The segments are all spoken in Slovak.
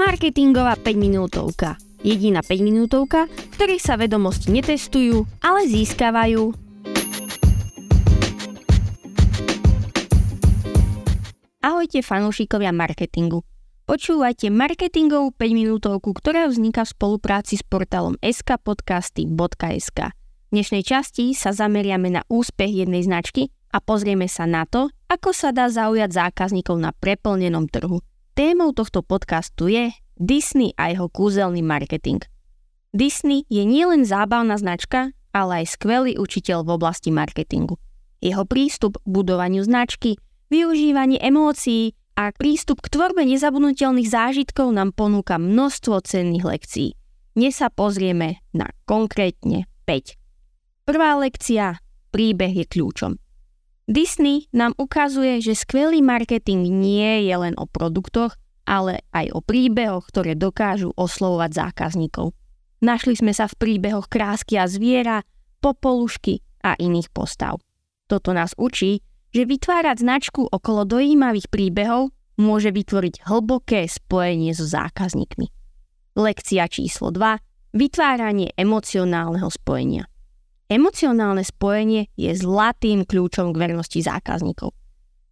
Marketingová 5 minútovka. Jediná 5 minútovka, v ktorej sa vedomosti netestujú, ale získavajú. Ahojte fanúšikovia marketingu. Počúvajte marketingovú 5 minútovku, ktorá vzniká v spolupráci s portálom skpodcasty.sk. V dnešnej časti sa zameriame na úspech jednej značky a pozrieme sa na to, ako sa dá zaujať zákazníkov na preplnenom trhu. Témou tohto podcastu je Disney a jeho kúzelný marketing. Disney je nielen zábavná značka, ale aj skvelý učiteľ v oblasti marketingu. Jeho prístup k budovaniu značky, využívanie emócií a prístup k tvorbe nezabudnutelných zážitkov nám ponúka množstvo cenných lekcií. Dnes sa pozrieme na konkrétne 5. Prvá lekcia. Príbeh je kľúčom. Disney nám ukazuje, že skvelý marketing nie je len o produktoch, ale aj o príbehoch, ktoré dokážu oslovovať zákazníkov. Našli sme sa v príbehoch krásky a zviera, popolušky a iných postav. Toto nás učí, že vytvárať značku okolo dojímavých príbehov môže vytvoriť hlboké spojenie so zákazníkmi. Lekcia číslo 2. Vytváranie emocionálneho spojenia. Emocionálne spojenie je zlatým kľúčom k vernosti zákazníkov.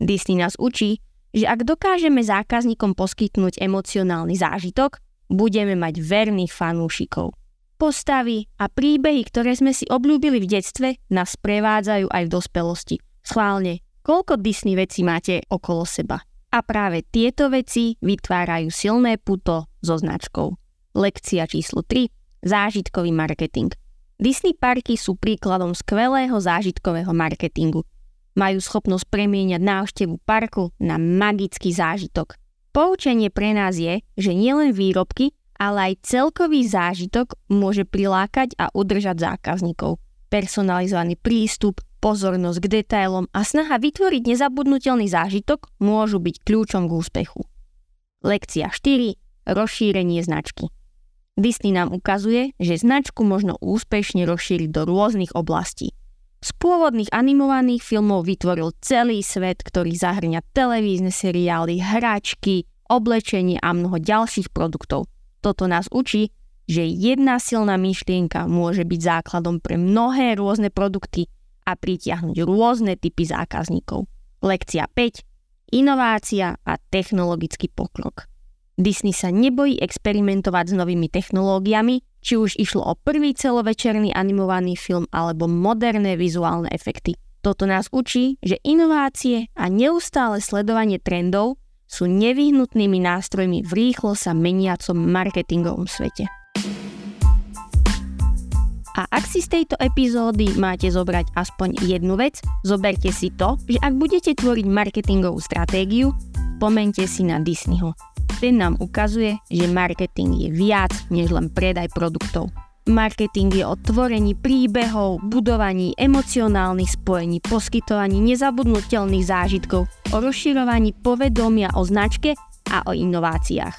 Disney nás učí, že ak dokážeme zákazníkom poskytnúť emocionálny zážitok, budeme mať verných fanúšikov. Postavy a príbehy, ktoré sme si obľúbili v detstve, nás prevádzajú aj v dospelosti. Schválne, koľko Disney vecí máte okolo seba? A práve tieto veci vytvárajú silné puto so značkou. Lekcia číslo 3. Zážitkový marketing – Disney parky sú príkladom skvelého zážitkového marketingu. Majú schopnosť premieňať návštevu parku na magický zážitok. Poučenie pre nás je, že nielen výrobky, ale aj celkový zážitok môže prilákať a udržať zákazníkov. Personalizovaný prístup, pozornosť k detailom a snaha vytvoriť nezabudnutelný zážitok môžu byť kľúčom k úspechu. Lekcia 4. Rozšírenie značky. Disney nám ukazuje, že značku možno úspešne rozšíriť do rôznych oblastí. Z pôvodných animovaných filmov vytvoril celý svet, ktorý zahrňa televízne seriály, hračky, oblečenie a mnoho ďalších produktov. Toto nás učí, že jedna silná myšlienka môže byť základom pre mnohé rôzne produkty a pritiahnuť rôzne typy zákazníkov. Lekcia 5. Inovácia a technologický pokrok. Disney sa nebojí experimentovať s novými technológiami, či už išlo o prvý celovečerný animovaný film alebo moderné vizuálne efekty. Toto nás učí, že inovácie a neustále sledovanie trendov sú nevyhnutnými nástrojmi v rýchlo sa meniacom marketingovom svete. A ak si z tejto epizódy máte zobrať aspoň jednu vec, zoberte si to, že ak budete tvoriť marketingovú stratégiu, pomente si na Disneyho. Ten nám ukazuje, že marketing je viac než len predaj produktov. Marketing je o tvorení príbehov, budovaní emocionálnych spojení, poskytovaní nezabudnutelných zážitkov, o rozširovaní povedomia o značke a o inováciách.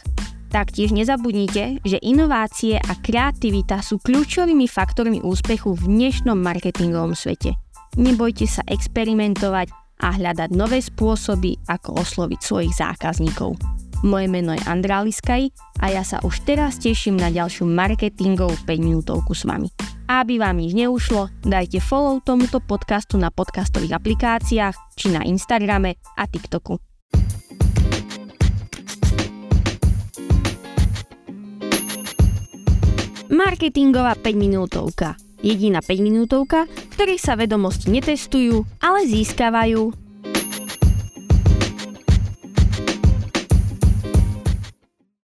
Taktiež nezabudnite, že inovácie a kreativita sú kľúčovými faktormi úspechu v dnešnom marketingovom svete. Nebojte sa experimentovať a hľadať nové spôsoby, ako osloviť svojich zákazníkov. Moje meno je Andrá Liskaj a ja sa už teraz teším na ďalšiu marketingovú 5 minútovku s vami. Aby vám nič neušlo, dajte follow tomuto podcastu na podcastových aplikáciách či na Instagrame a TikToku. Marketingová 5 minútovka. Jediná 5 minútovka, v ktorej sa vedomosti netestujú, ale získavajú